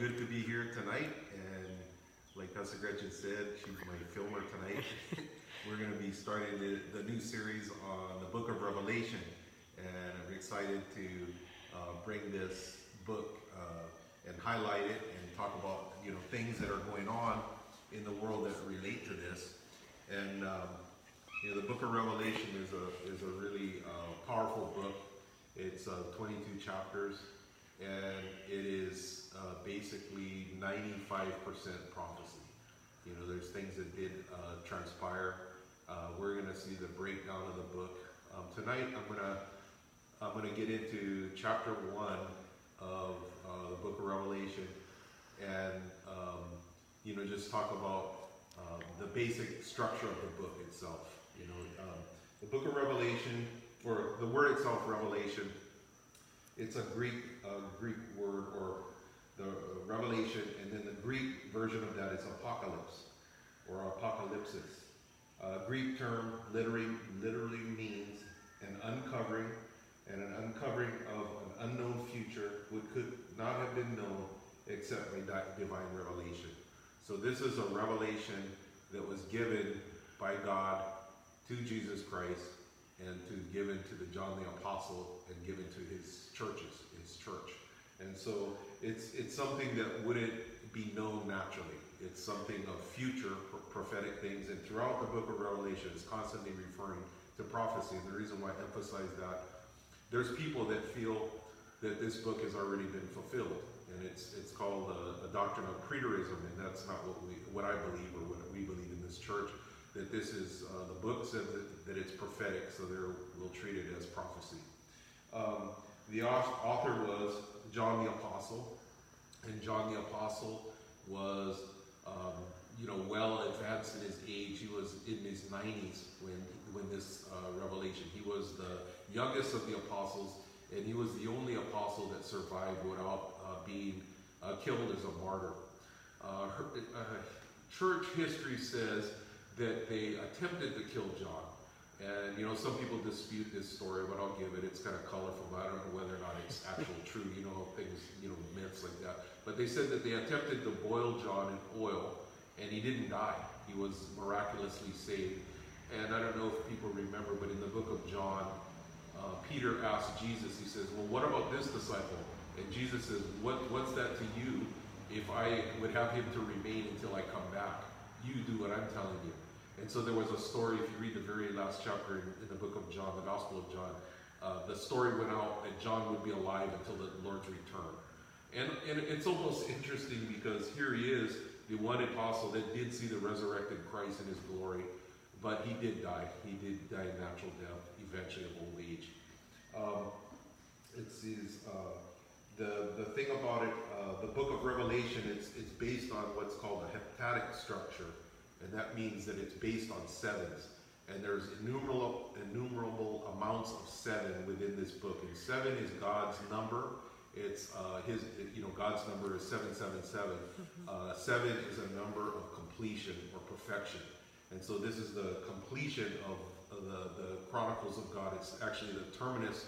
good to be here tonight, and like Pastor Gretchen said, she's my filmer tonight. We're going to be starting the, the new series on the book of Revelation, and I'm excited to uh, bring this book uh, and highlight it and talk about you know things that are going on in the world that relate to this. And um, you know, the book of Revelation is a is a really uh, powerful book. It's uh, 22 chapters, and it is uh, basically 95% prophecy. You know, there's things that did uh, transpire. Uh, we're going to see the breakdown of the book um, tonight. I'm going to I'm going to get into chapter one of uh, the book of Revelation, and um, you know, just talk about um, the basic structure of the book itself. You know, um, the book of Revelation, or the word itself, Revelation, it's a Greek uh, Greek word, or the Revelation, and then the Greek version of that is apocalypse, or apocalypsis. Uh, Greek term literally literally means an uncovering, and an uncovering of an unknown future which could not have been known except by divine revelation. So this is a revelation that was given by God to Jesus Christ and to given to the John the Apostle and given to his churches. And so it's it's something that wouldn't be known naturally. It's something of future prophetic things, and throughout the book of Revelation, it's constantly referring to prophecy. And the reason why I emphasize that, there's people that feel that this book has already been fulfilled, and it's it's called a, a doctrine of preterism, and that's not what we what I believe or what we believe in this church that this is, uh, the book says that, that it's prophetic, so there we'll treat it as prophecy. Um, the author was John the Apostle, and John the Apostle was, um, you know, well advanced in his age. He was in his 90s when, when this uh, revelation. He was the youngest of the apostles, and he was the only apostle that survived without uh, being uh, killed as a martyr. Uh, her, uh, church history says that they attempted to kill John. And you know, some people dispute this story, but I'll give it. It's kind of colorful. I don't know whether or not it's actually true. You know, things, you know, myths like that. But they said that they attempted to boil John in oil, and he didn't die. He was miraculously saved. And I don't know if people remember, but in the book of John, uh, Peter asked Jesus. He says, "Well, what about this disciple?" And Jesus says, "What, what's that to you? If I would have him to remain until I come back, you do what I'm telling you." And so there was a story, if you read the very last chapter in, in the book of John, the Gospel of John, uh, the story went out that John would be alive until the Lord's return. And, and it's almost interesting because here he is, the one apostle that did see the resurrected Christ in his glory, but he did die. He did die a natural death, eventually of old age. Um, it says, uh, the, the thing about it, uh, the book of Revelation, it's, it's based on what's called a heptadic structure and that means that it's based on sevens. And there's innumerable, innumerable amounts of seven within this book. And seven is God's number. It's uh, his, you know, God's number is 777. Mm-hmm. Uh, seven is a number of completion or perfection. And so this is the completion of, the, the Chronicles of God. It's actually the terminus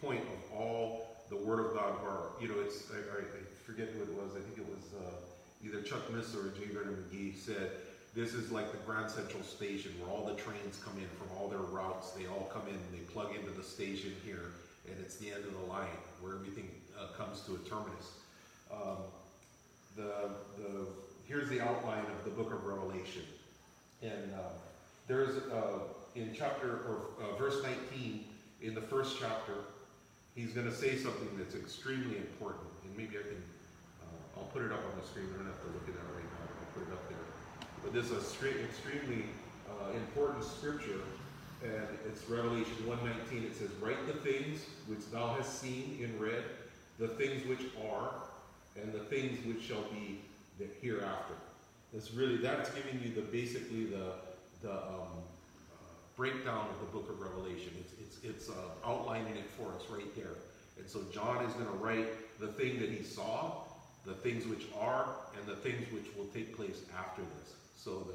point of all the Word of God. Or, you know, it's, I, I forget who it was. I think it was uh, either Chuck Missler or J. Vernon McGee said, this is like the Grand Central Station where all the trains come in from all their routes. They all come in, they plug into the station here, and it's the end of the line where everything uh, comes to a terminus. Um, the, the, here's the outline of the book of Revelation. And uh, there's, uh, in chapter, or uh, verse 19, in the first chapter, he's going to say something that's extremely important. And maybe I can, uh, I'll put it up on the screen. I don't have to look at that right now. I'll put it up there. But this is a extremely uh, important scripture, and it's Revelation 1.19. It says, Write the things which thou hast seen in red, the things which are, and the things which shall be the hereafter. That's really, that's giving you the basically the, the um, breakdown of the book of Revelation. It's, it's, it's uh, outlining it for us right there. And so John is going to write the thing that he saw, the things which are, and the things which will take place after this. So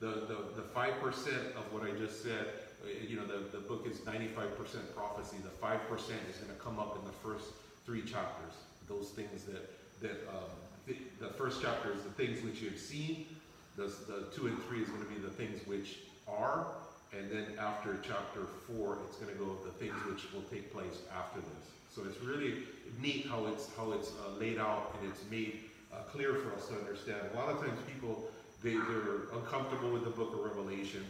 the, the, the, the 5% of what I just said, uh, you know, the, the book is 95% prophecy. The 5% is going to come up in the first three chapters. Those things that that um, the, the first chapter is the things which you have seen. The, the two and three is going to be the things which are, and then after chapter four, it's going to go the things which will take place after this. So it's really neat how it's how it's uh, laid out and it's made uh, clear for us to understand. A lot of times people they, they're uncomfortable with the book of Revelation,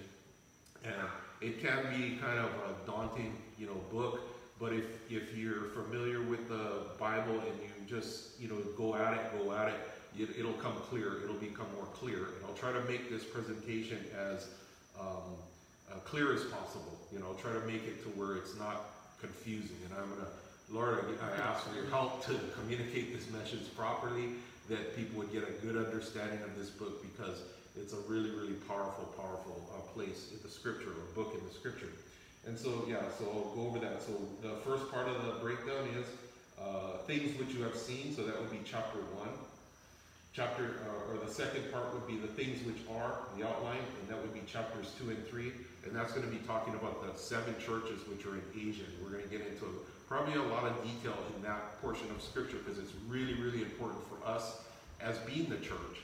and it can be kind of a daunting, you know, book. But if if you're familiar with the Bible and you just you know go at it, go at it, it it'll come clear. It'll become more clear. And I'll try to make this presentation as um, uh, clear as possible. You know, I'll try to make it to where it's not confusing. And I'm gonna, Lord, I I ask for your help to communicate this message properly, that people would get a good understanding of this book because it's a really, really powerful, powerful uh, place in the scripture, or book in the scripture. And so, yeah, so I'll go over that. So the first part of the breakdown is uh, things which you have seen. So that would be chapter one. Chapter, uh, or the second part would be the things which are the outline, and that would be chapters two and three. And that's going to be talking about the seven churches which are in Asia. We're going to get into probably a lot of detail in that portion of scripture because it's really, really important for us as being the church.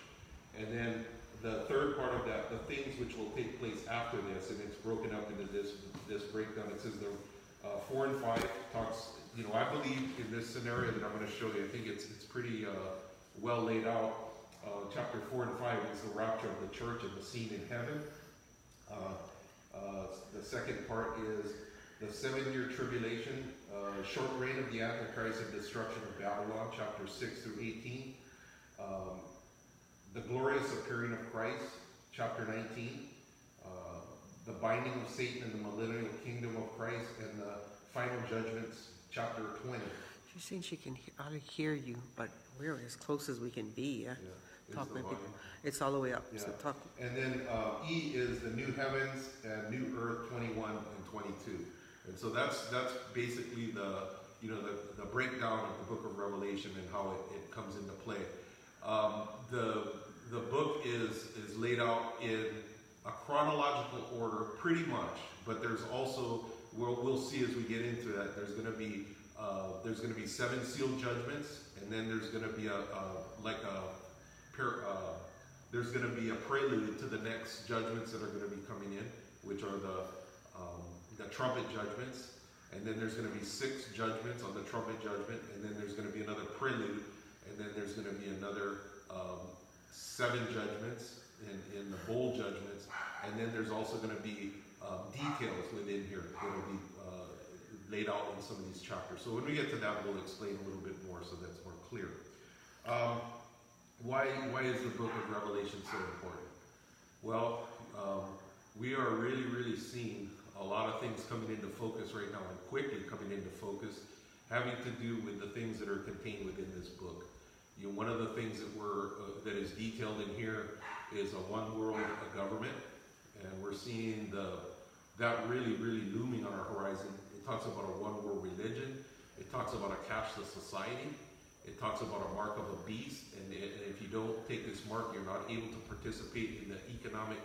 And then the third part of that, the things which will take place after this, and it's broken up into this this breakdown. It says the uh, four and five talks. You know, I believe in this scenario that I'm going to show you. I think it's it's pretty uh, well laid out. Uh, chapter four and five is the rapture of the church and the scene in heaven. Uh, uh, the second part is the seven-year tribulation, uh, short reign of the Antichrist and destruction of Babylon, chapter six through eighteen. Um, the glorious appearing of Christ, chapter 19, uh, the binding of Satan in the millennial kingdom of Christ, and the final judgments, chapter 20. She's saying she can he- hardly hear you, but we're as close as we can be. Yeah? is Talk the maybe- volume. It's all the way up. So Yeah. talk. And then uh, E is the new heavens and new earth 21 and 22. And so that's that's basically the you know the, the breakdown of the book of Revelation and how it, it comes into play. Um, the the book is is laid out in a chronological order, pretty much. But there's also we'll, we'll see as we get into that. There's going to be uh, there's going to be seven sealed judgments, and then there's going to be a, a like a uh, there's going to be a prelude to the next judgments that are going to be coming in, which are the um, the trumpet judgments, and then there's going to be six judgments on the trumpet judgment, and then there's going to be another prelude, and then there's going to be another um, seven judgments in, in the bowl judgments, and then there's also going to be um, details within here that will be uh, laid out in some of these chapters. So when we get to that, we'll explain a little bit more so that's more clear. Um, why, why is the book of Revelation so important? Well, um, we are really, really seeing a lot of things coming into focus right now and quickly coming into focus having to do with the things that are contained within this book. You know, one of the things that we're uh, that is detailed in here is a one world uh, government, and we're seeing the that really, really looming on our horizon. It talks about a one world religion. It talks about a cashless society. It talks about a mark of a beast, and, and if you don't take this mark, you're not able to participate in the economic,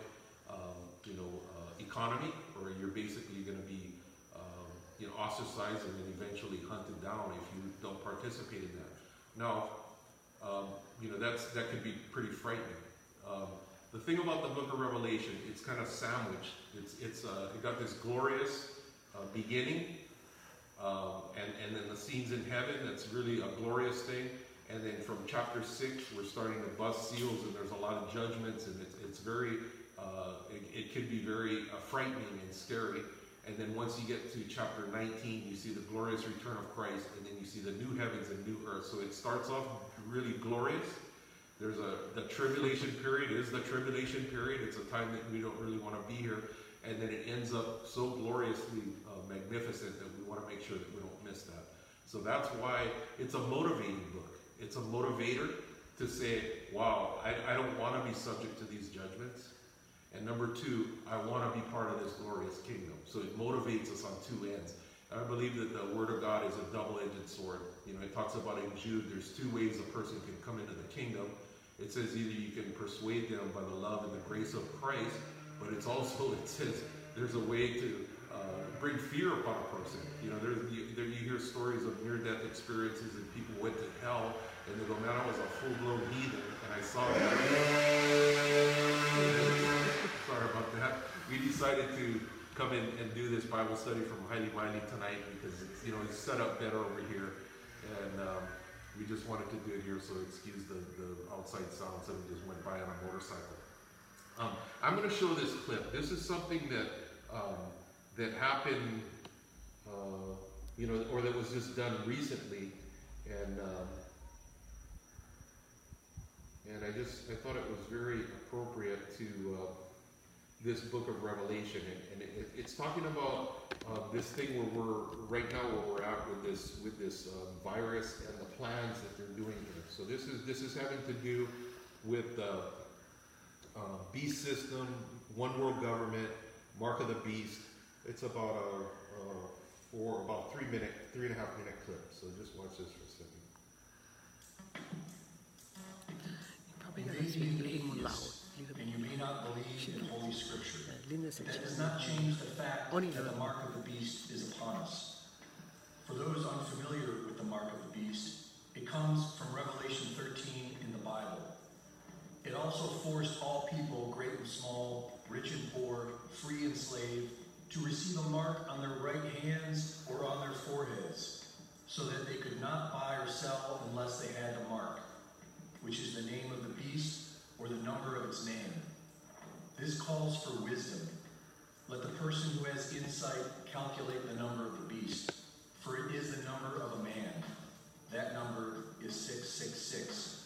um, you know, uh, economy, or you're basically going to be, um, you know, ostracized and then eventually hunted down if you don't participate in that. Now, um, you know, that's that could be pretty frightening. Um, the thing about the Book of Revelation, it's kind of sandwiched. It's it's uh, it got this glorious uh, beginning, um, and and then the scenes in heaven. That's really a glorious thing. And then from chapter six, we're starting to bust seals, and there's a lot of judgments, and it's it's very uh, it, it could be very uh, frightening and scary. And then once you get to chapter 19, you see the glorious return of Christ, and then you see the new heavens and new earth. So it starts off really glorious. There's a the tribulation period is the tribulation period. It's a time that we don't really want to be here, and then it ends up so gloriously uh, magnificent that we want to make sure that we don't miss that. So that's why it's a motivating book. It's a motivator to say, "Wow, I, I don't want to be subject to these judgments." And number two, I want to be part of this glorious kingdom. So it motivates us on two ends. I believe that the Word of God is a double-edged sword. You know, it talks about in Jude, there's two ways a person can come into the kingdom. It says either you can persuade them by the love and the grace of Christ, but it's also, it says there's a way to uh, bring fear upon a person. You know, there's you, there you hear stories of near-death experiences and people went to hell and they go, man, I was a full-blown heathen and I saw that. Sorry about that. We decided to come in and do this Bible study from Highly Mining tonight because it's you know it's set up better over here, and um, we just wanted to do it here. So excuse the, the outside sound. Somebody just went by on a motorcycle. Um, I'm going to show this clip. This is something that um, that happened, uh, you know, or that was just done recently, and um, and I just I thought it was very appropriate to uh, this book of Revelation, and, and it, it's talking about uh, this thing where we're right now where we're at with this with this uh, virus and the plans that they're doing here. So this is this is having to do with the uh, beast system, one world government, mark of the beast. It's about a, a four about three minute three and a half minute clip. So just watch this for a second. You probably gotta loud. atheist, Little and you may not believe in Holy Scripture. That does not change the fact that the mark of the beast is upon us. For those unfamiliar with the mark of the beast, it comes from Revelation 13 in the Bible. It also forced all people, great and small, rich and poor, free and slave, to receive a mark on their right hands or on their foreheads, so that they could not buy or sell unless they had the mark, which is the name of the beast or the number of its name. This calls for wisdom. Let the person who has insight calculate the number of the beast, for it is the number of a man. That number is 666.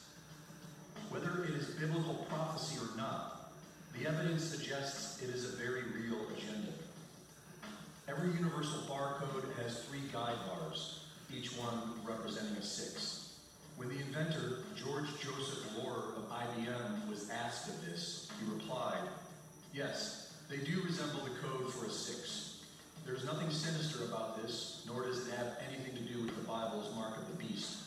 Whether it is biblical prophecy or not, the evidence suggests it is a very real agenda. Every universal barcode has three guide bars, each one representing a six. When the inventor, George Joseph Laurer of IBM, was asked of this, he replied, Yes, they do resemble the code for a six. There is nothing sinister about this, nor does it have anything to do with the Bible's mark of the beast.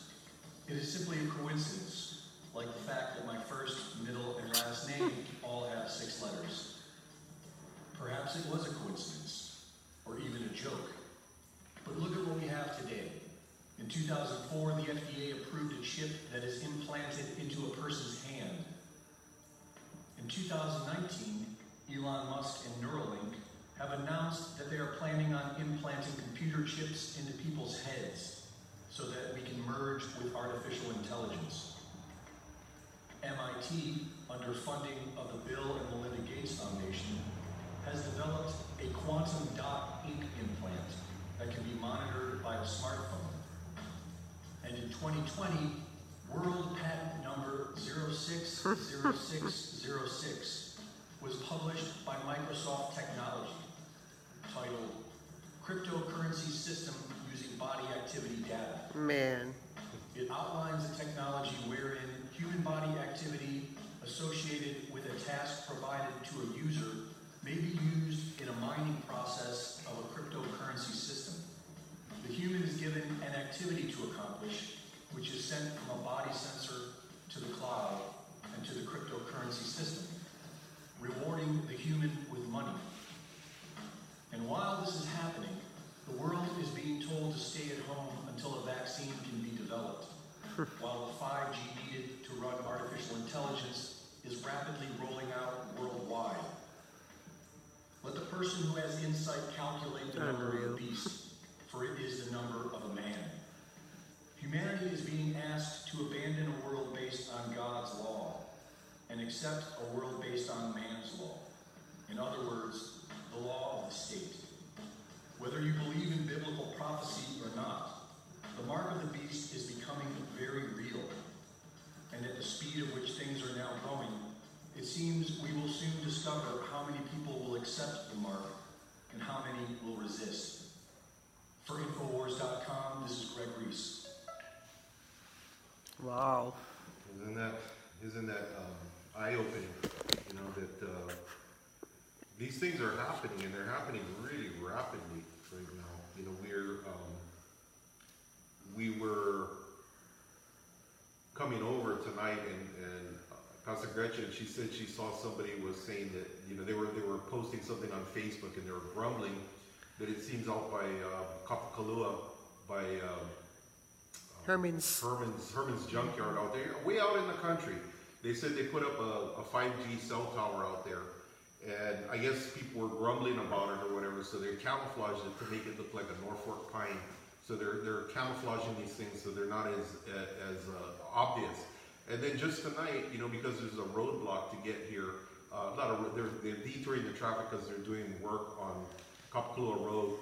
It is simply a coincidence, like the fact that my first, middle, and last name all have six letters. Perhaps it was a coincidence, or even a joke. But look at what we have today. In 2004, the FDA approved a chip that is implanted into a person's hand. In 2019, Elon Musk and Neuralink have announced that they are planning on implanting computer chips into people's heads so that we can merge with artificial intelligence. MIT, under funding of the Bill and Melinda Gates Foundation, has developed a quantum dot ink implant that can be monitored by a smartphone. And in 2020, world patent number 060606 was published by Microsoft Technology, titled Cryptocurrency System Using Body Activity Data. Man, It outlines a technology wherein human body activity associated with a task provided to a user may be used in a mining process of a cryptocurrency system. The human is given an activity to accomplish, which is sent from a body sensor to the cloud and to the cryptocurrency system, rewarding the human with money. And while this is happening, the world is being told to stay at home until a vaccine can be developed, while the 5G needed to run artificial intelligence is rapidly rolling out worldwide. Let the person who has insight calculate the number of Unreal. For it is the number of a man. Humanity is being asked to abandon a world based on God's law and accept a world based on man's law. In other words, the law of the state. Whether you believe in biblical prophecy or not, the mark of the beast is becoming very real. And at the speed at which things are now going, it seems we will soon discover how many people will accept the mark and how many will resist. For Infowars.com, this is Greg Reese. wow. Isn't that isn't that um, eye opening? You know that uh, these things are happening and they're happening really rapidly right now. You know we're um, we were coming over tonight and and uh, Pastor Gretchen she said she saw somebody was saying that you know they were they were posting something on Facebook and they were grumbling but it seems out by uh, Kapakalua, by um, Herman's, Herman's Herman's junkyard out there, way out in the country. They said they put up a, a 5G cell tower out there, and I guess people were grumbling about it or whatever, so they camouflaged it to make it look like a Norfolk pine. So they're they're camouflaging these things so they're not as as uh, obvious. And then just tonight, you know, because there's a roadblock to get here, uh, not a they're, they're detouring the traffic because they're doing work on Kapalua Road.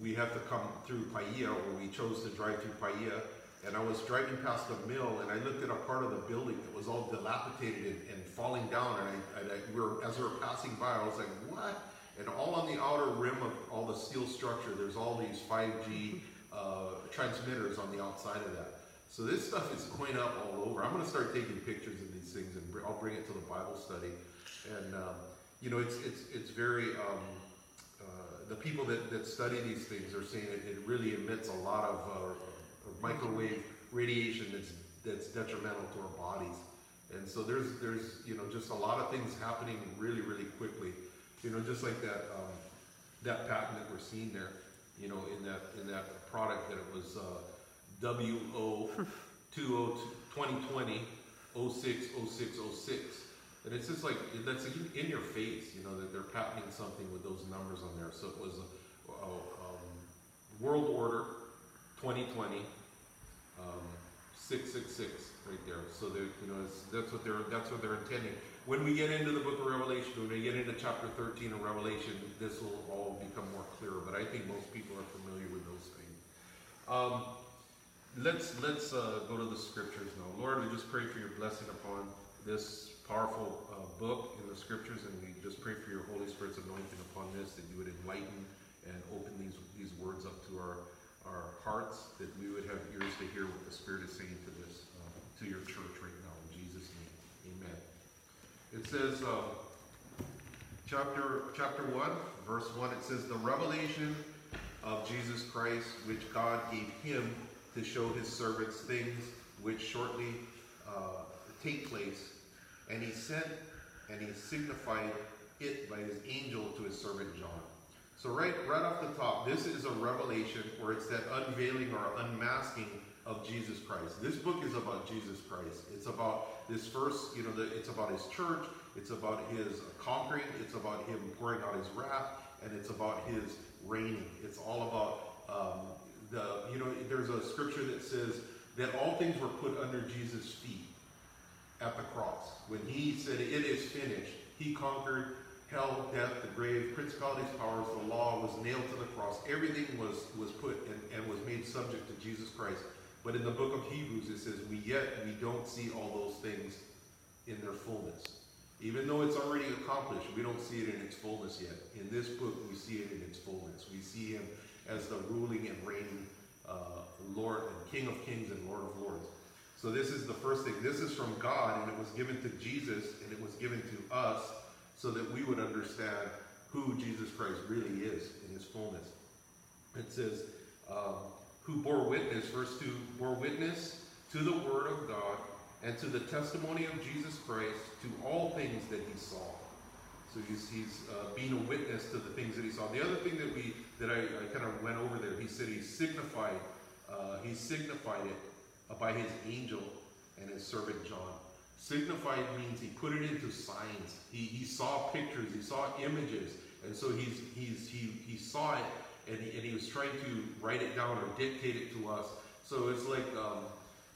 We have to come through Paia, or we chose to drive through Paia. And I was driving past a mill, and I looked at a part of the building that was all dilapidated and, and falling down. And I, I we were, as we were passing by, I was like, "What?" And all on the outer rim of all the steel structure, there's all these 5G uh, transmitters on the outside of that. So this stuff is going up all over. I'm going to start taking pictures of these things, and I'll bring it to the Bible study. And um, you know, it's it's it's very. Um, the people that, that study these things are saying it, it really emits a lot of uh, microwave radiation that's that's detrimental to our bodies. And so there's there's you know just a lot of things happening really really quickly. You know, just like that um, that patent that we're seeing there. You know, in that in that product that it was uh, WO 2020 06 06 06. And it's just like that's in, your face, you know, that they're patenting something with those numbers on there. So it was a, a, um, World Order 2020 um, 666 right there. So they you know, that's what they're that's what they're intending. When we get into the Book of Revelation, when we get into chapter 13 of Revelation, this will all become more clear. But I think most people are familiar with those things. Um, let's let's uh, go to the scriptures now. Lord, we just pray for your blessing upon this powerful uh, book in the scriptures, and we just pray for your Holy Spirit's anointing upon this, that you would enlighten and open these these words up to our our hearts, that we would have ears to hear what the Spirit is saying to this uh, to your church right now. In Jesus' name, Amen. It says. Uh, chapter chapter 1 verse 1 it says the revelation of jesus christ which god gave him to show his servants things which shortly uh, take place and he sent and he signified it by his angel to his servant john so right right off the top this is a revelation or it's that unveiling or unmasking of jesus christ this book is about jesus christ it's about this first you know the, it's about his church it's about his conquering. It's about him pouring out his wrath, and it's about his reigning. It's all about um, the. You know, there's a scripture that says that all things were put under Jesus' feet at the cross. When he said, "It is finished," he conquered hell, death, the grave, principalities, powers. The law was nailed to the cross. Everything was was put and, and was made subject to Jesus Christ. But in the book of Hebrews, it says, "We yet we don't see all those things in their fullness." Even though it's already accomplished, we don't see it in its fullness yet. In this book, we see it in its fullness. We see him as the ruling and reigning uh, Lord and King of Kings and Lord of Lords. So this is the first thing. This is from God, and it was given to Jesus, and it was given to us so that we would understand who Jesus Christ really is in his fullness. It says, um, who bore witness, verse 2, bore witness to the word of God and to the testimony of Jesus Christ to all things that he saw. So he's, he's uh, being a witness to the things that he saw. The other thing that we that I, I kind of went over there, he said he signified uh, he signified it by his angel and his servant John. Signified means he put it into signs. He, he saw pictures, he saw images, and so he's he's he he saw it and he, and he was trying to write it down or dictate it to us. So it's like um,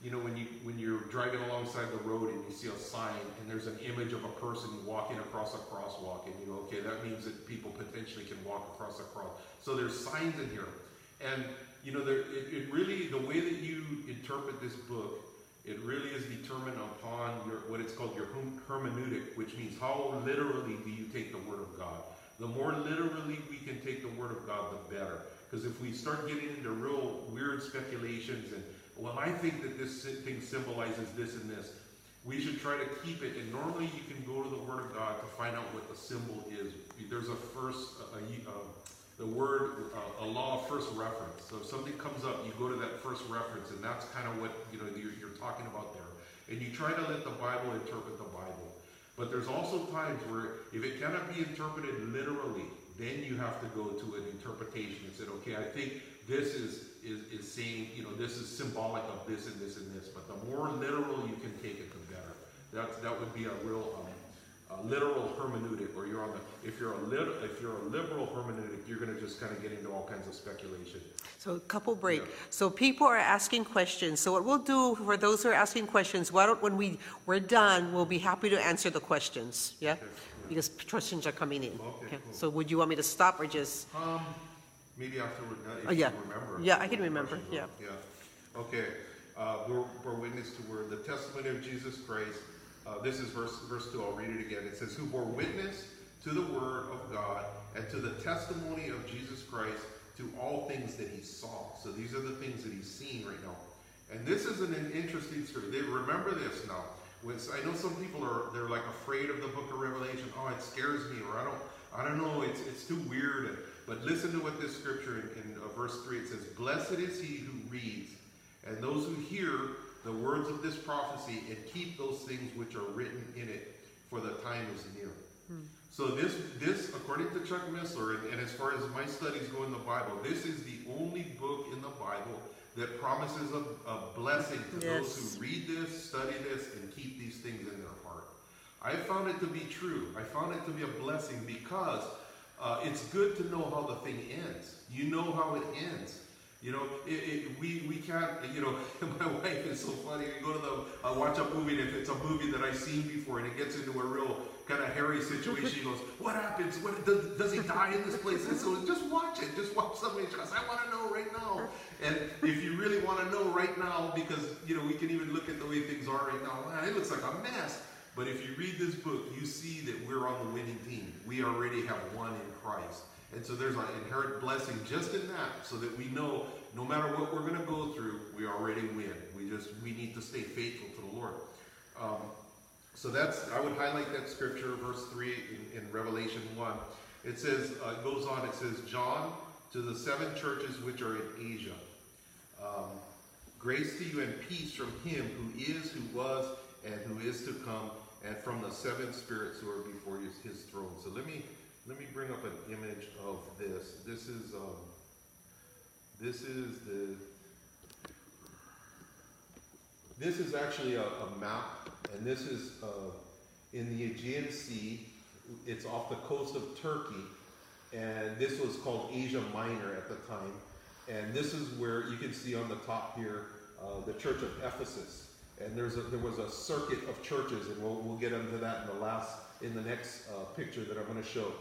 you know when you when you're driving alongside the road and you see a sign and there's an image of a person walking across a crosswalk and you go okay that means that people potentially can walk across a cross so there's signs in here and you know there it, it really the way that you interpret this book it really is determined upon your what it's called your hermeneutic which means how literally do you take the word of god the more literally we can take the word of god the better because if we start getting into real weird speculations and well, I think that this thing symbolizes this and this. We should try to keep it. And normally, you can go to the Word of God to find out what the symbol is. There's a first, a, a, the word, uh, a law of first reference. So if something comes up, you go to that first reference, and that's kind of what you know you're, you're talking about there. And you try to let the Bible interpret the Bible. But there's also times where if it cannot be interpreted literally, then you have to go to an interpretation and say, okay, I think this is, is, is saying, you know, this is symbolic of this and this and this. But the more literal you can take it, the better. That, that would be a real um, a literal hermeneutic, or you're on the, if you're a lit, if you're a liberal hermeneutic, you're gonna just kind of get into all kinds of speculation. So a couple break. Yeah. So people are asking questions. So what we'll do for those who are asking questions, why don't, when we, we're done, we'll be happy to answer the questions, yeah? Because questions are coming in. Okay, cool. So would you want me to stop or just, Um, maybe after we're done, Oh, if you yeah. remember. Yeah, I can remember, Yeah. Yeah. Okay, uh, we're, we're witness to word, the testimony of Jesus Christ. Uh, this is verse, verse two, I'll read it again. It says, who bore witness to the word of God and to the testimony of Jesus Christ to all things that he saw. So these are the things that he's seen right now. And this is an, interesting story. They remember this now. When, I know some people are they're like afraid of the book of Revelation. Oh, it scares me, or I don't I don't know. It's it's too weird. But listen to what this scripture in, in uh, verse three it says, "Blessed is he who reads, and those who hear the words of this prophecy, and keep those things which are written in it, for the time is near." So this, this, according to Chuck Missler, and, and as far as my studies go in the Bible, this is the only book in the Bible that promises a, a blessing to those who read this, study this, and keep these things in their heart. I found it to be true. I found it to be a blessing because uh, it's good to know how the thing ends. You know how it ends. You know, it, it, we, we can't, you know, my wife is so funny. We go to the, watch a movie, and if it's a movie that I've seen before and it gets into a real kind of hairy situation, she goes, What happens? What, does, does he die in this place? And so just watch it. Just watch somebody. Goes, I want to know right now. And if you really want to know right now, because, you know, we can even look at the way things are right now, man, it looks like a mess. But if you read this book, you see that we're on the winning team. We already have won in Christ. And so there's an inherent blessing just in that, so that we know no matter what we're going to go through, we already win. We just we need to stay faithful to the Lord. Um, so that's I would highlight that scripture, verse three in, in Revelation one. It says uh, it goes on. It says John to the seven churches which are in Asia. Um, grace to you and peace from him who is, who was, and who is to come, and from the seven spirits who are before his, his throne. So let me let me bring up an image of this. This is um, this is the this is actually a, a map, and this is uh, in the Aegean Sea. It's off the coast of Turkey, and this was called Asia Minor at the time. And this is where you can see on the top here uh, the Church of Ephesus. And there's a, there was a circuit of churches, and we'll, we'll get into that in the last in the next uh, picture that I'm going to show.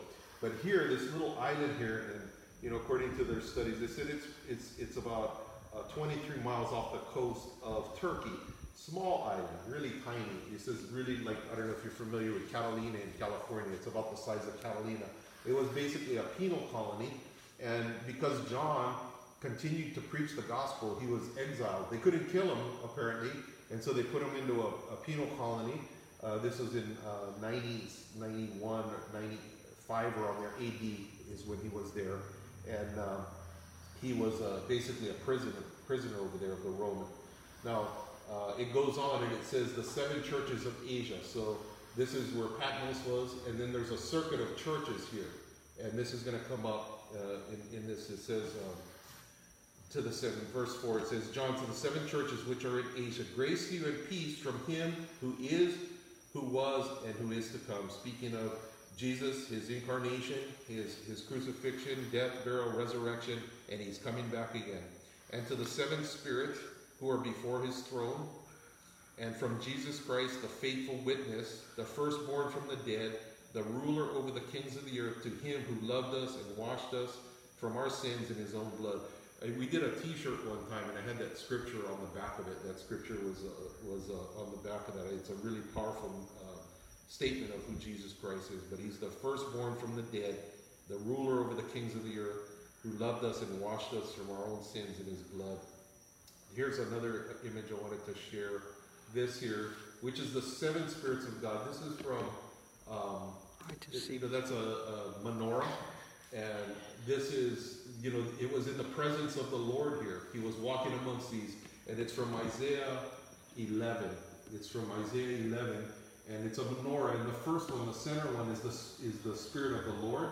But here, this little island here, and you know, according to their studies, they said it's it's it's about uh, 23 miles off the coast of Turkey. Small island, really tiny. This is really like I don't know if you're familiar with Catalina in California. It's about the size of Catalina. It was basically a penal colony, and because John continued to preach the gospel, he was exiled. They couldn't kill him apparently, and so they put him into a, a penal colony. Uh, this was in uh, 90s, 91, 90, five around there, AD is when he was there, and um, he was uh, basically a prisoner, prisoner over there of the Roman. Now, uh, it goes on and it says the seven churches of Asia. So this is where Patmos was, and then there's a circuit of churches here, and this is going to come up uh, in, in, this. It says. Um, to the seven, verse 4, it says, John to the seven churches which are in Asia, grace to you and peace from him who is, who was, and who is to come. Speaking of Jesus, his incarnation, his, his crucifixion, death, burial, resurrection, and he's coming back again. And to the seven spirits who are before his throne, and from Jesus Christ, the faithful witness, the firstborn from the dead, the ruler over the kings of the earth, to him who loved us and washed us from our sins in his own blood. Uh, We did a T-shirt one time, and I had that scripture on the back of it. That scripture was uh, was uh, on the back of that. It's a really powerful uh, statement of who Jesus Christ is. But He's the firstborn from the dead, the ruler over the kings of the earth, who loved us and washed us from our own sins in His blood. Here's another image I wanted to share. This here, which is the seven spirits of God. This is from. Um, it- see. you know, that's a, a menorah, and this is, you know, it was in the presence of the Lord here. He was walking amongst these, and it's from Isaiah 11. It's from Isaiah 11, and it's a menorah. And the first one, the center one, is the is the Spirit of the Lord,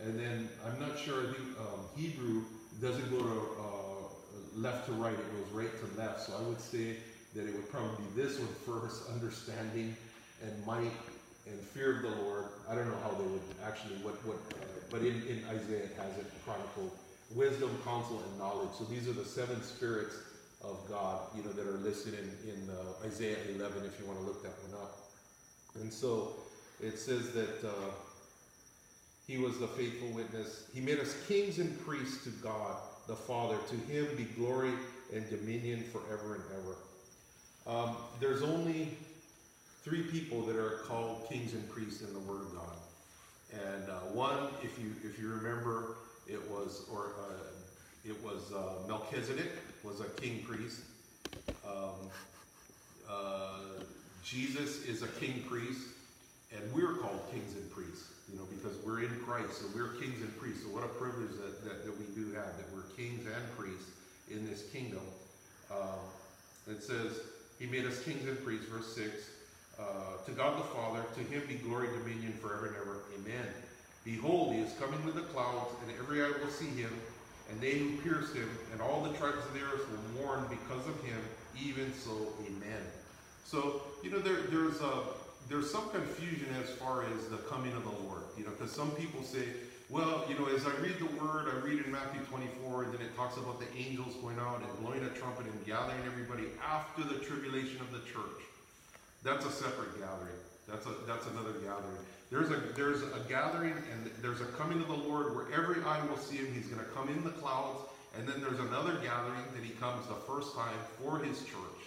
and then I'm not sure. I think um, Hebrew doesn't go to uh, left to right; it goes right to left. So I would say that it would probably be this one first: understanding and might and fear of the Lord. I don't know how they would actually what what, uh, but in, in Isaiah it has it chronicled wisdom, counsel, and knowledge. So these are the seven spirits of God, you know, that are listed in in uh, Isaiah 11. If you want to look that one up, and so it says that. Uh, he was the faithful witness. He made us kings and priests to God the Father. To him be glory and dominion forever and ever. Um, there's only three people that are called kings and priests in the Word of God. And uh, one, if you if you remember, it was or uh, it was uh, Melchizedek was a king priest. Um, uh, Jesus is a king priest, and we're called kings and priests you know, because we're in Christ, so we're kings and priests. So what a privilege that, that, that we do have, that we're kings and priests in this kingdom. Um, it says, He made us kings and priests, verse 6. Uh, to God the Father, to Him be glory, dominion forever and ever. Amen. Behold, He is coming with the clouds, and every eye will see Him, and they who pierced Him, and all the tribes of the earth will mourn because of Him. Even so, Amen. So, you know, there, there's a there's some confusion as far as the coming of the Lord, you know, because some people say, well, you know, as I read the word, I read in Matthew 24, and then it talks about the angels going out and blowing a trumpet and gathering everybody after the tribulation of the church. That's a separate gathering. That's a that's another gathering. There's a there's a gathering and there's a coming of the Lord where every eye will see him. He's going to come in the clouds, and then there's another gathering that he comes the first time for his church.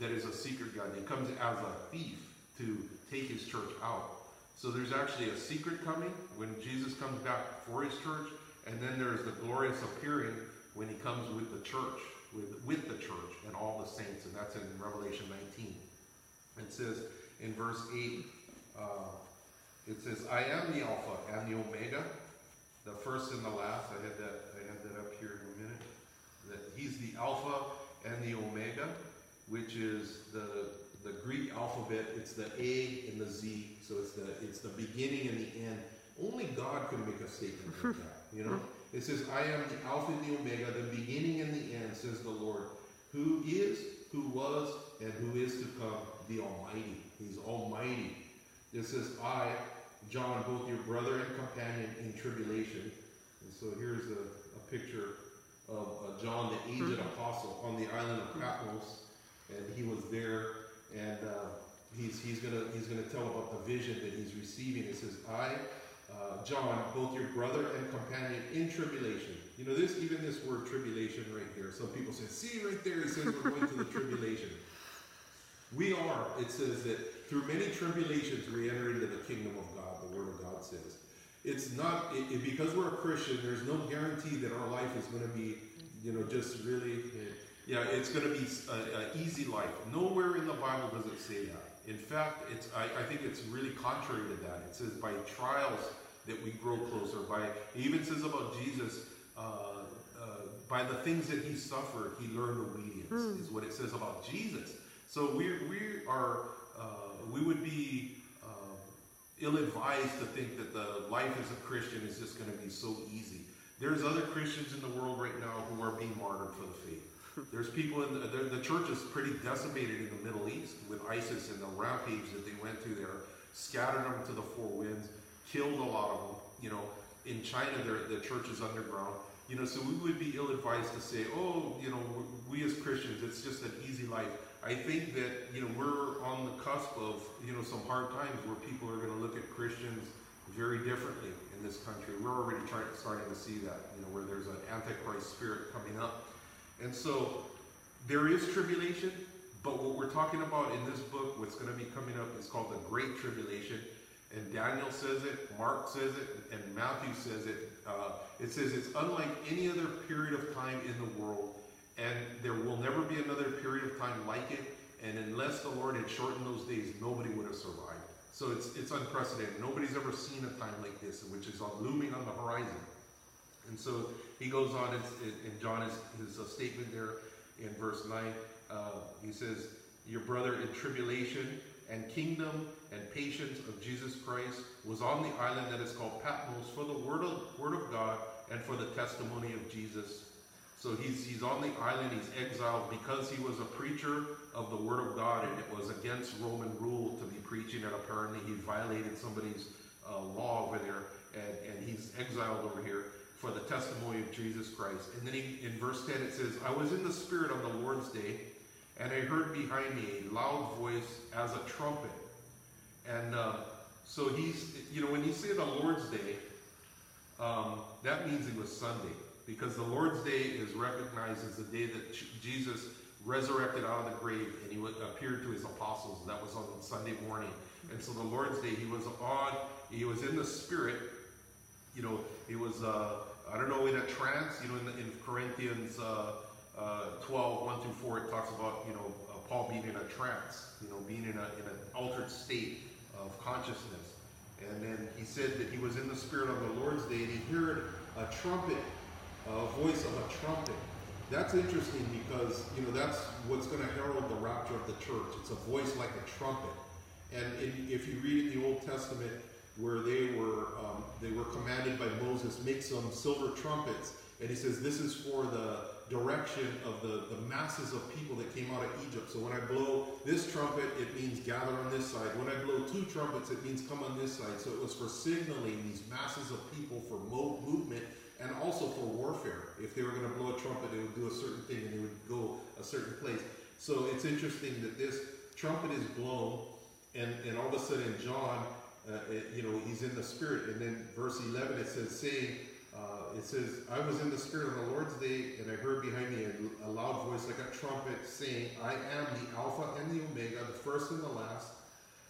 That is a secret gathering. He comes as a thief to take his church out. So there's actually a secret coming when Jesus comes back for his church, and then there's the glorious appearing when he comes with the church, with, with the church and all the saints, and that's in Revelation 19. It says in verse 8, uh, it says, I am the Alpha and the Omega, the first and the last. I had that, I had that up here in a minute. That he's the Alpha and the Omega, which is the the Greek alphabet, it's the A and the Z, so it's the it's the beginning and the end. Only God can make a statement like hmm. that, you know. Hmm. It says, "I am the Alpha and the Omega, the beginning and the end," says the Lord, who is, who was, and who is to come, the Almighty. He's Almighty. It says, "I, John, both your brother and companion in tribulation." And so here's a, a picture of uh, John, the aged hmm. apostle, on the island of Patmos, and he was there and uh, he's, he's gonna he's gonna tell about the vision that he's receiving. It says, "I, uh, John, both your brother and companion in tribulation." You know this even this word tribulation right here. Some people say, "See right there," he says we're going to the tribulation. We are. It says that through many tribulations we enter into the kingdom of God. The Word of God says. It's not it, it, because we're a Christian. There's no guarantee that our life is going to be, you know, just really. Yeah, it's going to be an easy life. Nowhere in the Bible does it say that. In fact, it's I, I, think it's really contrary to that. It says by trials that we grow closer. By it even says about Jesus, uh, uh, by the things that he suffered, he learned obedience. Mm. Is what it says about Jesus. So we we are uh, we would be um, ill-advised to think that the life as a Christian is just going to be so easy. There's other Christians in the world right now who are being martyred for the faith. There's people in the, the, the, church is pretty decimated in the Middle East with ISIS and the rampage that they went through there, scattered them to the four winds, killed a lot of them. You know, in China, the church is underground. You know, so we would be ill-advised to say, oh, you know, we as Christians, it's just an easy life. I think that, you know, we're on the cusp of, you know, some hard times where people are going to look at Christians very differently in this country. We're already starting to see that, you know, where there's an antichrist spirit coming up. And so there is tribulation, but what we're talking about in this book, what's going to be coming up, is called the Great Tribulation. And Daniel says it, Mark says it, and Matthew says it. Uh, it says it's unlike any other period of time in the world, and there will never be another period of time like it. And unless the Lord had shortened those days, nobody would have survived. So it's it's unprecedented. Nobody's ever seen a time like this, which is looming on the horizon. And so he goes on, and John is his uh, statement there in verse 9. Uh, he says, Your brother in tribulation, and kingdom and patience of Jesus Christ was on the island that is called Patmos for the word of, word of God and for the testimony of Jesus. So he's, he's on the island, he's exiled because he was a preacher of the word of God and it was against Roman rule to be preaching and apparently he violated somebody's uh, law over there and, and he's exiled over here for the testimony of Jesus Christ. And then he, in verse 10 it says, I was in the spirit on the Lord's day and I heard behind me a loud voice as a trumpet. And uh, so he's, you know, when you say the Lord's day, um, that means it was Sunday because the Lord's Day is recognized as the day that Jesus resurrected out of the grave and he appeared to his apostles. That was on Sunday morning. And so the Lord's Day, he was on, he was in the Spirit. You know, he was, uh, I don't know, in a trance. You know, in, in Corinthians uh, uh, 12, 1 through 4, it talks about, you know, uh, Paul being in a trance, you know, being in, a, in an altered state of consciousness. And then he said that he was in the Spirit on the Lord's Day and he heard a trumpet a voice of a trumpet. That's interesting because you know that's what's going to herald the rapture of the church. It's a voice like a trumpet. And if you read in the Old Testament, where they were um, they were commanded by Moses, make some silver trumpets, and he says this is for the direction of the, the masses of people that came out of Egypt. So when I blow this trumpet, it means gather on this side. When I blow two trumpets, it means come on this side. So it was for signaling these masses of people for mo- movement and also for warfare. If they were going to blow a trumpet, they would do a certain thing and they would go a certain place. So it's interesting that this trumpet is blown, and, and all of a sudden, John, it- you know, he's in the spirit. And then verse 11, it says, saying, uh, it says, I was in the spirit on the Lord's day, and I heard behind me a, a loud voice like a trumpet saying, I am the Alpha and the Omega, the first and the last.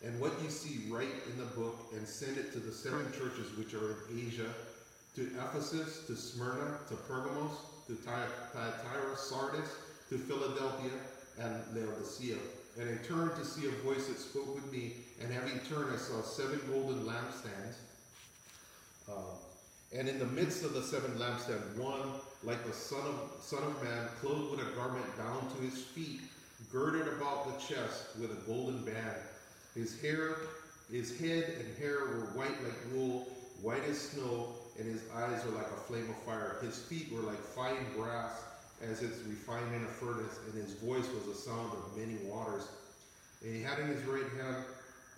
And what you see, write in the book and send it to the seven churches which are in Asia, to Ephesus, to Smyrna, to Pergamos, to Thyatira, Sardis, to Philadelphia, and Laodicea. And I turned to see a voice that spoke with me, and having turned, I saw seven golden lampstands. Uh, and in the midst of the seven lampstands, one like the son of son of man, clothed with a garment down to his feet, girded about the chest with a golden band. His hair, his head and hair were white like wool, white as snow, and his eyes were like a flame of fire. His feet were like fine brass, as it's refined in a furnace, and his voice was the sound of many waters. And he had in his right hand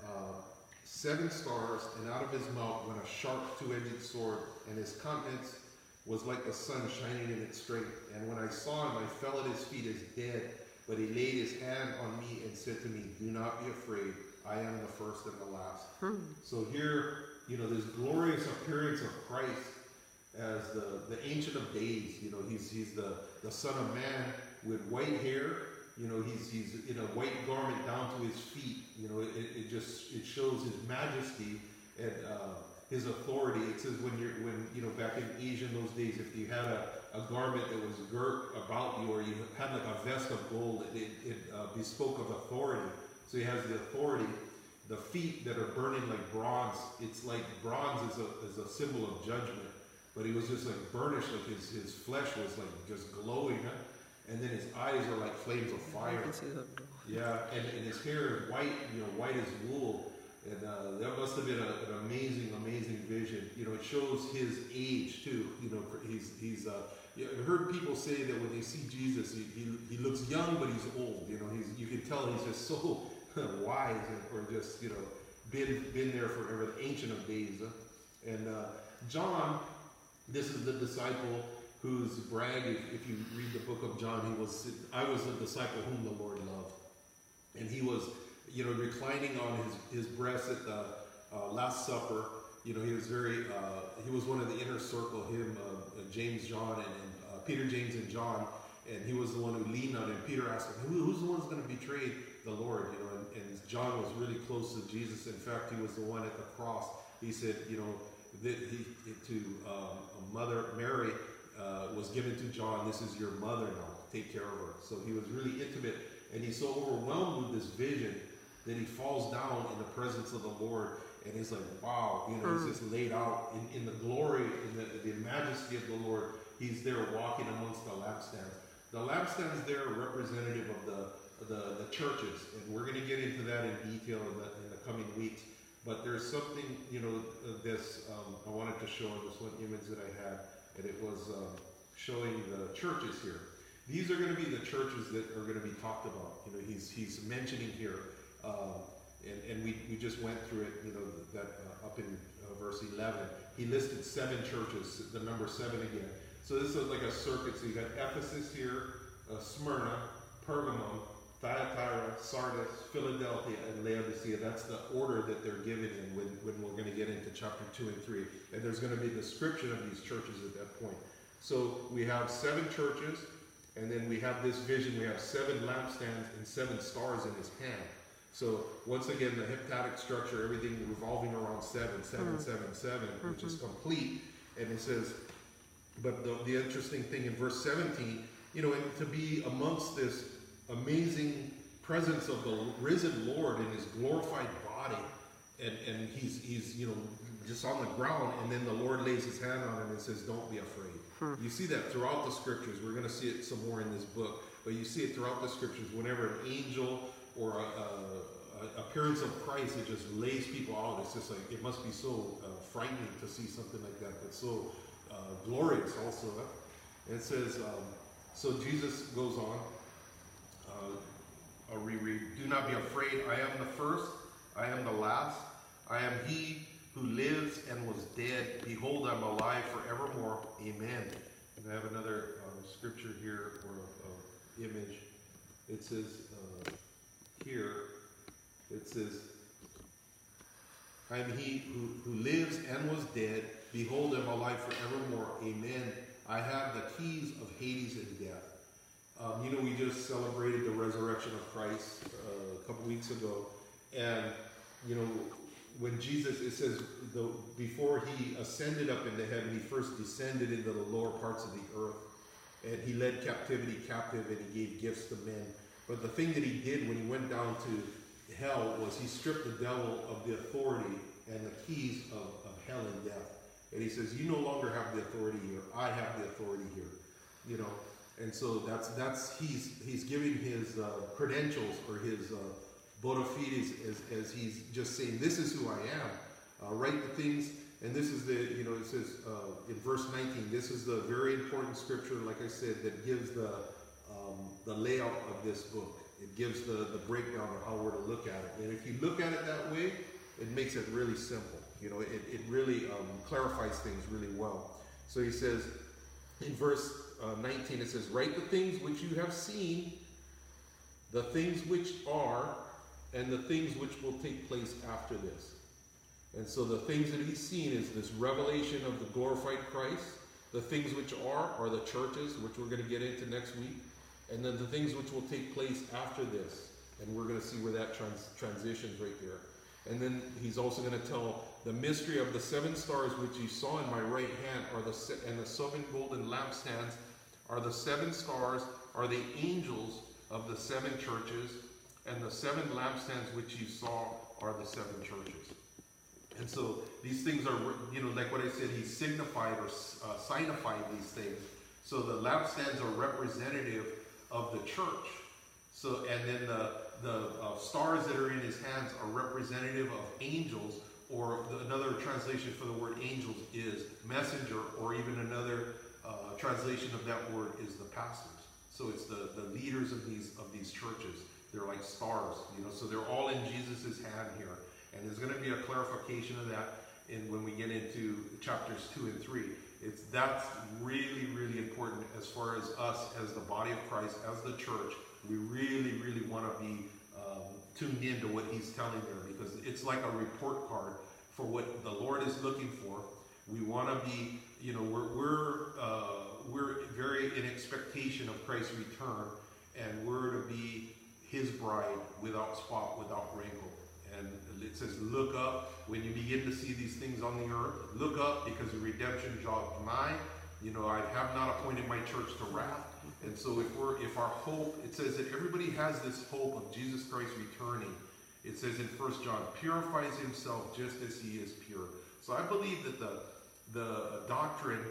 uh, seven stars, and out of his mouth went a sharp two-edged sword, and his countenance was like the sun shining in its strength. And when I saw him, I fell at his feet as dead. But he laid his hand on me and said to me, Do not be afraid. I am the first and the last. So here, you know, this glorious appearance of Christ as the, the Ancient of Days. You know, he's, he's the, the Son of Man with white hair. You know, he's, he's in a white garment down to his feet. You know, it, it just it shows his majesty and uh, his authority. It says when you're when you know back in Asia in those days, if you had a, a garment that was girt about you, or you had like a vest of gold, it, it, it uh, bespoke of authority. So he has the authority. The feet that are burning like bronze, it's like bronze is a, is a symbol of judgment. But he was just like burnished, like his, his flesh was like just glowing. Huh? And then his eyes are like flames of fire. can see that. Yeah, and, and his hair is white, you know, white as wool. And uh, that must have been a, an amazing, amazing vision. You know, it shows his age too. You know, he's he's. Uh, you- I've heard people say that when they see Jesus, he, he, he looks young, but he's old. You know, he's you can tell he's just so wise or just you know been been there forever, the ancient of days. Huh? And uh, John, this is the disciple whose brag. If, if you read the book of John, he was I was the disciple whom the Lord loved and he was, you know, reclining on his, his breast at the uh, Last Supper. You know, he was very, uh, he was one of the inner circle, him, uh, uh, James, John, and, and uh, Peter, James, and John. And he was the one who leaned on him. Peter asked him, Who, who's the one who's going to betray the Lord? You know, and, and John was really close to Jesus. In fact, he was the one at the cross. He said, you know, that he, to um, Mother Mary uh, was given to John, this is your mother now, take care of her. So he was really intimate and he's so overwhelmed with this vision that he falls down in the presence of the Lord and he's like, wow, you know, he's just laid out in, in the glory, in the, the majesty of the Lord. He's there walking amongst the lampstands. The lampstands there are representative of the the, the churches, and we're gonna get into that in detail in the, in the coming weeks. But there's something, you know, uh, this, um, I wanted to show this one image that I had, and it was, um, showing the churches here. These are gonna be the churches that are gonna be talked about, you know, he's, he's mentioning here, um, and, and we, we just went through it, you know, that, uh, up in uh, verse eleven. He listed seven churches, the number seven again. So this is like a circuit, so you got Ephesus here, uh, Smyrna, Pergamum, Thyatira, Sardis, Philadelphia, and Laodicea. That's the order that they're given in when, when we're gonna get into chapter two and three. And there's gonna be a description of these churches at that point. So we have seven churches, and then we have this vision, we have seven lampstands and seven stars in his hand. So once again, the heptadic structure, everything revolving around seven, seven, mm-hmm. seven, seven, which is mm-hmm. complete. And it says, but the, the interesting thing in verse 17, you know, and to be amongst this amazing presence of the risen Lord in his glorified body, and, and he's, he's, you know, just on the ground, and then the Lord lays his hand on him and says, Don't be afraid. You see that throughout the scriptures. We're going to see it some more in this book, but you see it throughout the scriptures. Whenever an angel or a, a, a appearance of Christ, it just lays people out. It's just like, it must be so uh, frightening to see something like that, but so uh, glorious also. Huh? And it says, um, so Jesus goes on. Uh, I'll reread. Do not be afraid. I am the first. I am the last. I am he who lives and was dead. Behold, I'm alive forevermore. Amen. And I have another um, scripture here or uh, image. It says uh, here, it says, I am he who, who lives and was dead. Behold, I'm alive forevermore. Amen. I have the keys of Hades and death. Um, you know, we just celebrated the resurrection of Christ uh, a couple weeks ago. And, you know, when Jesus, it says, the, before he ascended up into heaven, he first descended into the lower parts of the earth. And he led captivity captive and he gave gifts to men. But the thing that he did when he went down to hell was he stripped the devil of the authority and the keys of, of hell and death. And he says, You no longer have the authority here. I have the authority here. You know, and so that's that's he's he's giving his uh, credentials or his uh, bona fides as, as he's just saying, This is who I am. Uh, write the things, and this is the you know it says uh, in verse 19. This is the very important scripture, like I said, that gives the um, the layout of this book. It gives the the breakdown of how we're to look at it. And if you look at it that way, it makes it really simple. You know, it, it really um, clarifies things really well. So he says in verse uh, 19, it says, Write the things which you have seen, the things which are, and the things which will take place after this. And so the things that he's seen is this revelation of the glorified Christ. The things which are are the churches, which we're going to get into next week. And then the things which will take place after this. And we're going to see where that trans- transitions right there. And then he's also going to tell the mystery of the seven stars which you saw in my right hand are the se- and the seven golden lampstands are the seven stars are the angels of the seven churches and the seven lampstands which you saw are the seven churches. And so these things are, you know, like what I said, he signified or uh, signified these things. So the lampstands are representative of the church. So, and then the, the uh, stars that are in his hands are representative of angels, or the, another translation for the word angels is messenger, or even another uh, translation of that word is the pastors. So it's the, the leaders of these of these churches. They're like stars, you know. So they're all in Jesus's hand here, and there's going to be a clarification of that in when we get into chapters two and three. It's that's really really important as far as us as the body of Christ, as the church. We really really want to be um, tuned into what He's telling there because it's like a report card for what the Lord is looking for. We want to be, you know, we're we're uh, we're very in expectation of Christ's return, and we're to be His bride without spot, without wrinkle. And it says, "Look up when you begin to see these things on the earth. Look up because the redemption draws nigh." You know, I have not appointed my church to wrath. And so, if we're if our hope, it says that everybody has this hope of Jesus Christ returning. It says in First John, purifies himself just as he is pure. So I believe that the the doctrine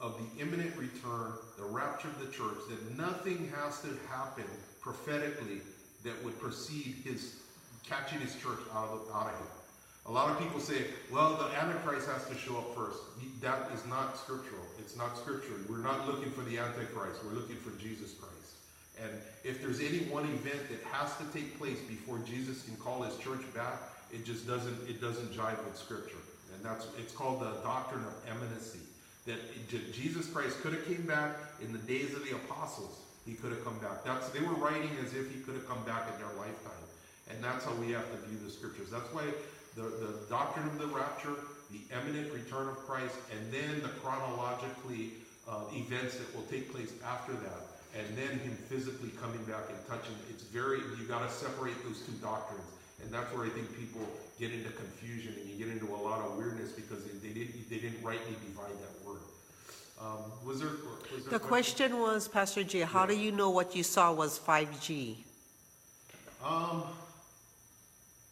of the imminent return, the rapture of the church, that nothing has to happen prophetically that would precede his catching his church out of, out of him. A lot of people say, well, the Antichrist has to show up first. That is not scriptural. It's not scriptural. We're not looking for the Antichrist. We're looking for Jesus Christ. And if there's any one event that has to take place before Jesus can call his church back, it just doesn't it doesn't jive with scripture. And that's it's called the doctrine of imminency. That Jesus Christ could have came back in the days of the apostles. He could have come back. That's they were writing as if he could have come back in their lifetime. And that's how we have to view the scriptures. That's why the, the doctrine of the rapture, the imminent return of Christ, and then the chronologically uh, events that will take place after that, and then him physically coming back and touching. It's very you got to separate those two doctrines, and that's where I think people get into confusion and you get into a lot of weirdness because they, they didn't they didn't rightly divide that word. Um, was there was there The a question was, Pastor J, how do you know what you saw was 5G? Um,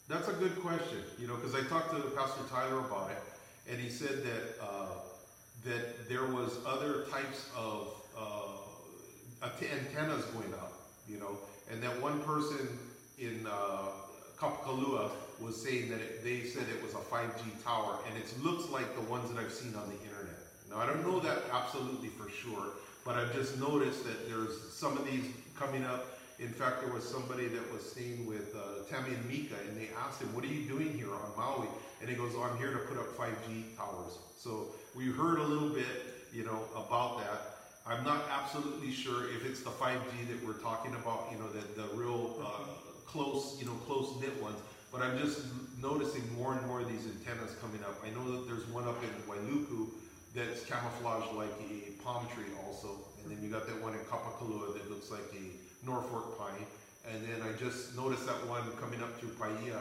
that's a good question, you know, because I talked to Pastor Tyler about it, and he said that uh, that there was other types of uh, antennas going up, you know, and that one person in uh, Kapalua was saying that it, they said it was a 5G tower, and it looks like the ones that I've seen on the internet. Now I don't know that absolutely for sure, but I've just noticed that there's some of these coming up. In fact, there was somebody that was staying with uh, Tammy and Mika, and they asked him, "What are you doing here on Maui?" And he goes, oh, "I'm here to put up 5G towers." So we heard a little bit, you know, about that. I'm not absolutely sure if it's the 5G that we're talking about, you know, the, the real uh, close, you know, close knit ones. But I'm just noticing more and more of these antennas coming up. I know that there's one up in Wailuku that's camouflaged like a palm tree also. And then you got that one in Kapakalua that looks like a Norfolk pine. And then I just noticed that one coming up through Paia,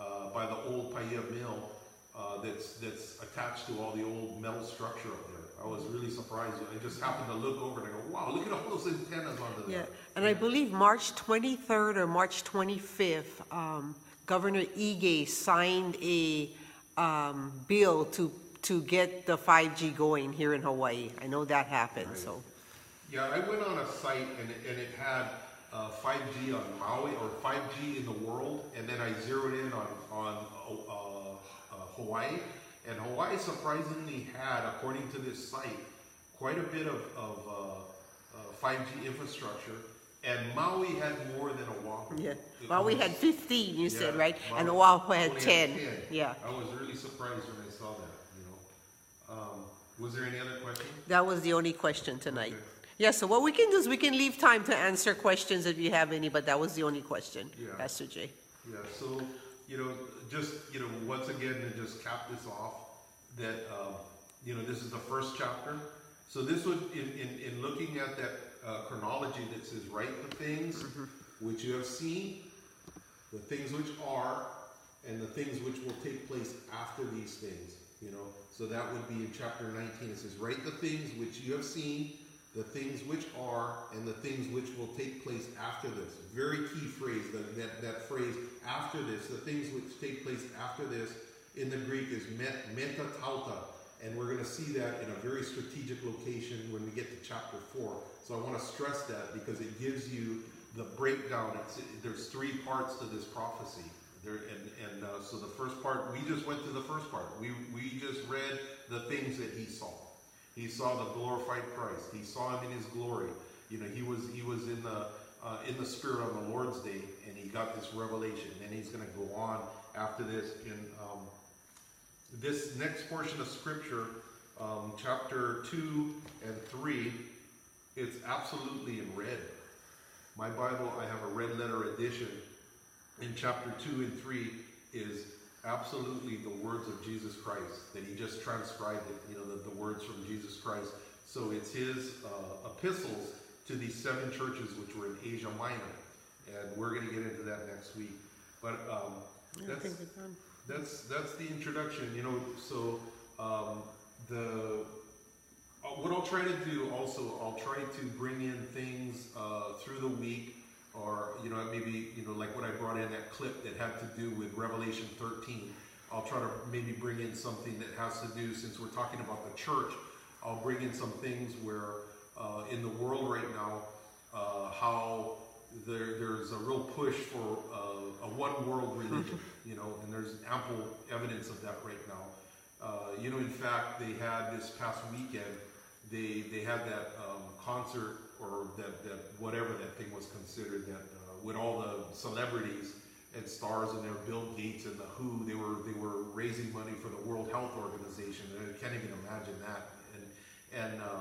uh, by the old Paia mill, uh, that's, that's attached to all the old metal structure up there. I was really surprised. I just happened to look over and I go, wow, look at all those antennas under there. Yeah, and I believe March 23rd or March 25th, um, Governor Ige signed a um, bill to, to get the 5G going here in Hawaii. I know that happened, so. Yeah, I went on a site and it, and it had uh, 5G on Maui or 5G in the world, and then I zeroed in on on uh, uh, Hawaii, and Hawaii surprisingly had, according to this site, quite a bit of, of uh, uh, 5G infrastructure, and Maui had more than a Oahu. Yeah, It well, had 15, you said, yeah, right? And Maui Oahu had only 10, yeah. I was really surprised when I saw that. You know, um, was there any other question? That was the only question tonight. Okay. Yeah, so what we can do is we can leave time to answer questions if you have any, but that was the only question, Yeah. Pastor J. Yeah, so, you know, just, you know, once again, to just cap this off, that, um, you know, this is the first chapter. So this would, in, in, in looking at that uh, chronology that says, write the things which you have seen, the things which are, and the things which will take place after these things, you know. So that would be in chapter 19. It says, write the things which you have seen, the things which are, and the things which will take place after this. Very key phrase, that, that, that phrase, after this, the things which take place after this, in the Greek is met, metatauta. And we're going to see that in a very strategic location when we get to chapter 4. So I want to stress that because it gives you the breakdown. It's, there's three parts to this prophecy. There, and and uh, so the first part, we just went to the first part. We, we just read the things that he saw. He saw the glorified Christ. He saw him in his glory. You know, he was he was in the uh, in the spirit on the Lord's day, and he got this revelation. And he's going to go on after this in um, this next portion of Scripture, um, chapter two and three. It's absolutely in red. My Bible, I have a red letter edition. In chapter two and three is absolutely the words of Jesus Christ that he just transcribed it. You know, the, the words from Jesus Christ. So it's his uh, epistles to these seven churches which were in Asia Minor, and we're going to get into that next week. But um, that's think we're done. that's that's the introduction. You know, so um, the uh, what I'll try to do also, I'll try to bring in things uh, through the week, or you know, maybe you know, like what I brought in that clip that had to do with Revelation 13. I'll try to maybe bring in something that has to do, since we're talking about the church. I'll bring in some things where uh, in the world right now, uh, how there, there's a real push for uh, a one world religion, you know, and there's ample evidence of that right now. Uh, you know, in fact, they had this past weekend, they they had that um, concert or that, that whatever that thing was considered that uh, with all the celebrities and stars and their Bill Gates and the WHO, they were they were raising money for the World Health Organization. I can't even imagine that. And and uh,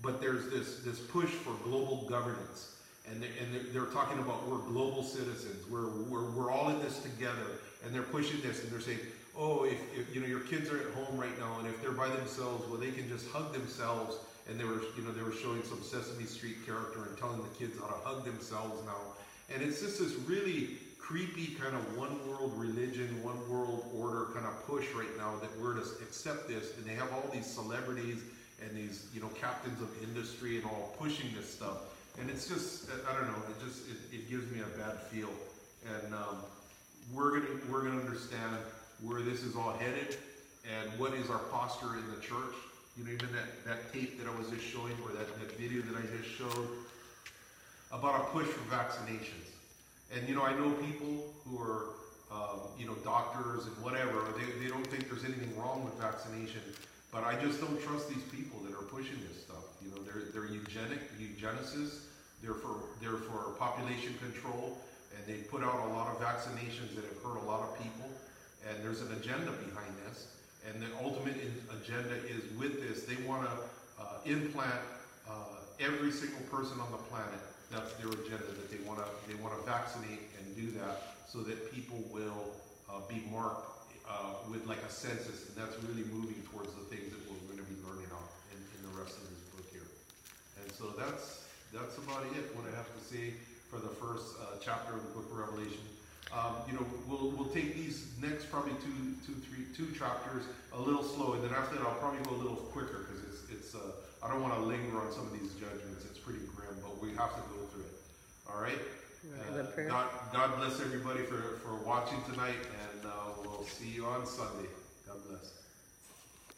but there's this this push for global governance, and they, and they're, they're talking about we're global citizens. We're, we're we're all in this together, and they're pushing this, and they're saying, oh, if, if you know your kids are at home right now, and if they're by themselves, well, they can just hug themselves. And they were you know they were showing some Sesame Street character and telling the kids how to hug themselves now, and it's just this really creepy kind of one world religion, one world order kind of push right now that we're to accept this, and they have all these celebrities and these you know captains of industry and all pushing this stuff, and it's just I don't know, it just it, it gives me a bad feel, and um, we're gonna we're gonna understand where this is all headed, and what is our posture in the church. You know, even that, that tape that I was just showing, or that, that video that I just showed, about a push for vaccinations. And you know, I know people who are, um, you know, doctors and whatever. They, they don't think there's anything wrong with vaccination, but I just don't trust these people that are pushing this stuff. You know, they're they're eugenic, eugenicists. They're for they're for population control, and they put out a lot of vaccinations that have hurt a lot of people. And there's an agenda behind this. And the ultimate agenda is with this, they want to uh, implant uh, every single person on the planet. That's their agenda. That they want to they want to vaccinate and do that so that people will uh, be marked uh, with like a census, and that's really moving towards the things that we're going to be learning on in, in the rest of this book here. And so that's that's about it. What I have to say for the first uh, chapter of the book of Revelation. Um, you know, we'll we'll take these next probably two two three two chapters a little slow, and then after that I'll probably go a little quicker because it's it's uh, I don't want to linger on some of these judgments. It's pretty grim, but we have to go through it. All right. Uh. God God bless everybody for for watching tonight, and uh, we'll see you on Sunday.